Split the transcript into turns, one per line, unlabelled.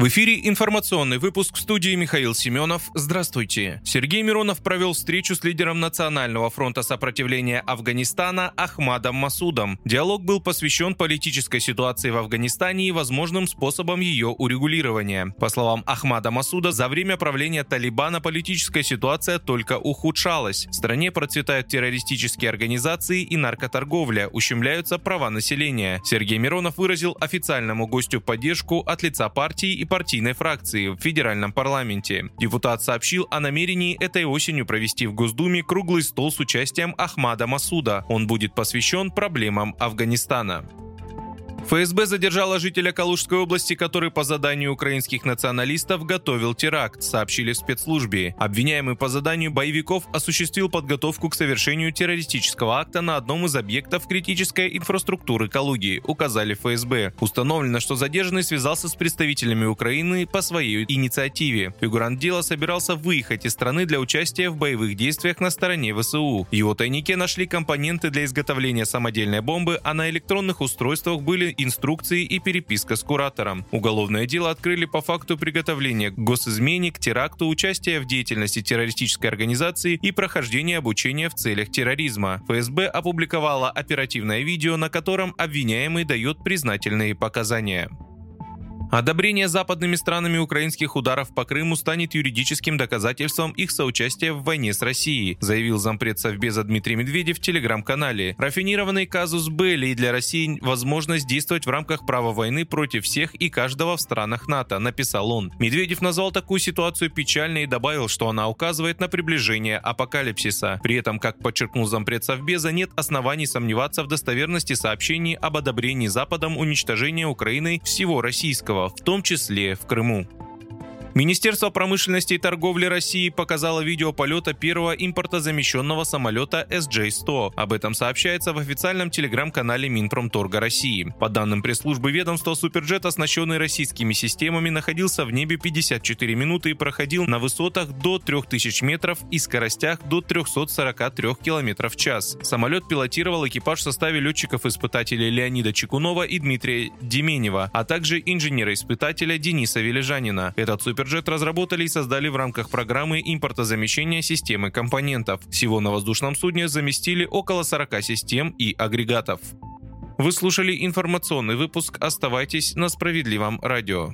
В эфире информационный выпуск в студии Михаил Семенов. Здравствуйте. Сергей Миронов провел встречу с лидером Национального фронта сопротивления Афганистана Ахмадом Масудом. Диалог был посвящен политической ситуации в Афганистане и возможным способам ее урегулирования. По словам Ахмада Масуда, за время правления Талибана политическая ситуация только ухудшалась. В стране процветают террористические организации и наркоторговля, ущемляются права населения. Сергей Миронов выразил официальному гостю поддержку от лица партии и партийной фракции в федеральном парламенте. Депутат сообщил о намерении этой осенью провести в Госдуме круглый стол с участием Ахмада Масуда. Он будет посвящен проблемам Афганистана. ФСБ задержала жителя Калужской области, который по заданию украинских националистов готовил теракт, сообщили в спецслужбе. Обвиняемый по заданию боевиков осуществил подготовку к совершению террористического акта на одном из объектов критической инфраструктуры Калуги, указали ФСБ. Установлено, что задержанный связался с представителями Украины по своей инициативе. Фигурант дела собирался выехать из страны для участия в боевых действиях на стороне ВСУ. В его тайнике нашли компоненты для изготовления самодельной бомбы, а на электронных устройствах были инструкции и переписка с куратором. Уголовное дело открыли по факту приготовления к госизмене, к теракту, участия в деятельности террористической организации и прохождения обучения в целях терроризма. ФСБ опубликовала оперативное видео, на котором обвиняемый дает признательные показания. Одобрение западными странами украинских ударов по Крыму станет юридическим доказательством их соучастия в войне с Россией, заявил зампред Совбеза Дмитрий Медведев в телеграм-канале. Рафинированный казус Белли для России возможность действовать в рамках права войны против всех и каждого в странах НАТО, написал он. Медведев назвал такую ситуацию печальной и добавил, что она указывает на приближение апокалипсиса. При этом, как подчеркнул зампред Совбеза, нет оснований сомневаться в достоверности сообщений об одобрении Западом уничтожения Украины всего российского в том числе в Крыму. Министерство промышленности и торговли России показало видео полета первого импортозамещенного самолета SJ-100. Об этом сообщается в официальном телеграм-канале Минпромторга России. По данным пресс-службы ведомства, Суперджет, оснащенный российскими системами, находился в небе 54 минуты и проходил на высотах до 3000 метров и скоростях до 343 км в час. Самолет пилотировал экипаж в составе летчиков-испытателей Леонида Чекунова и Дмитрия Деменева, а также инженера-испытателя Дениса Вележанина. Этот супер Суперджет разработали и создали в рамках программы импортозамещения системы компонентов. Всего на воздушном судне заместили около 40 систем и агрегатов. Вы слушали информационный выпуск. Оставайтесь на справедливом радио.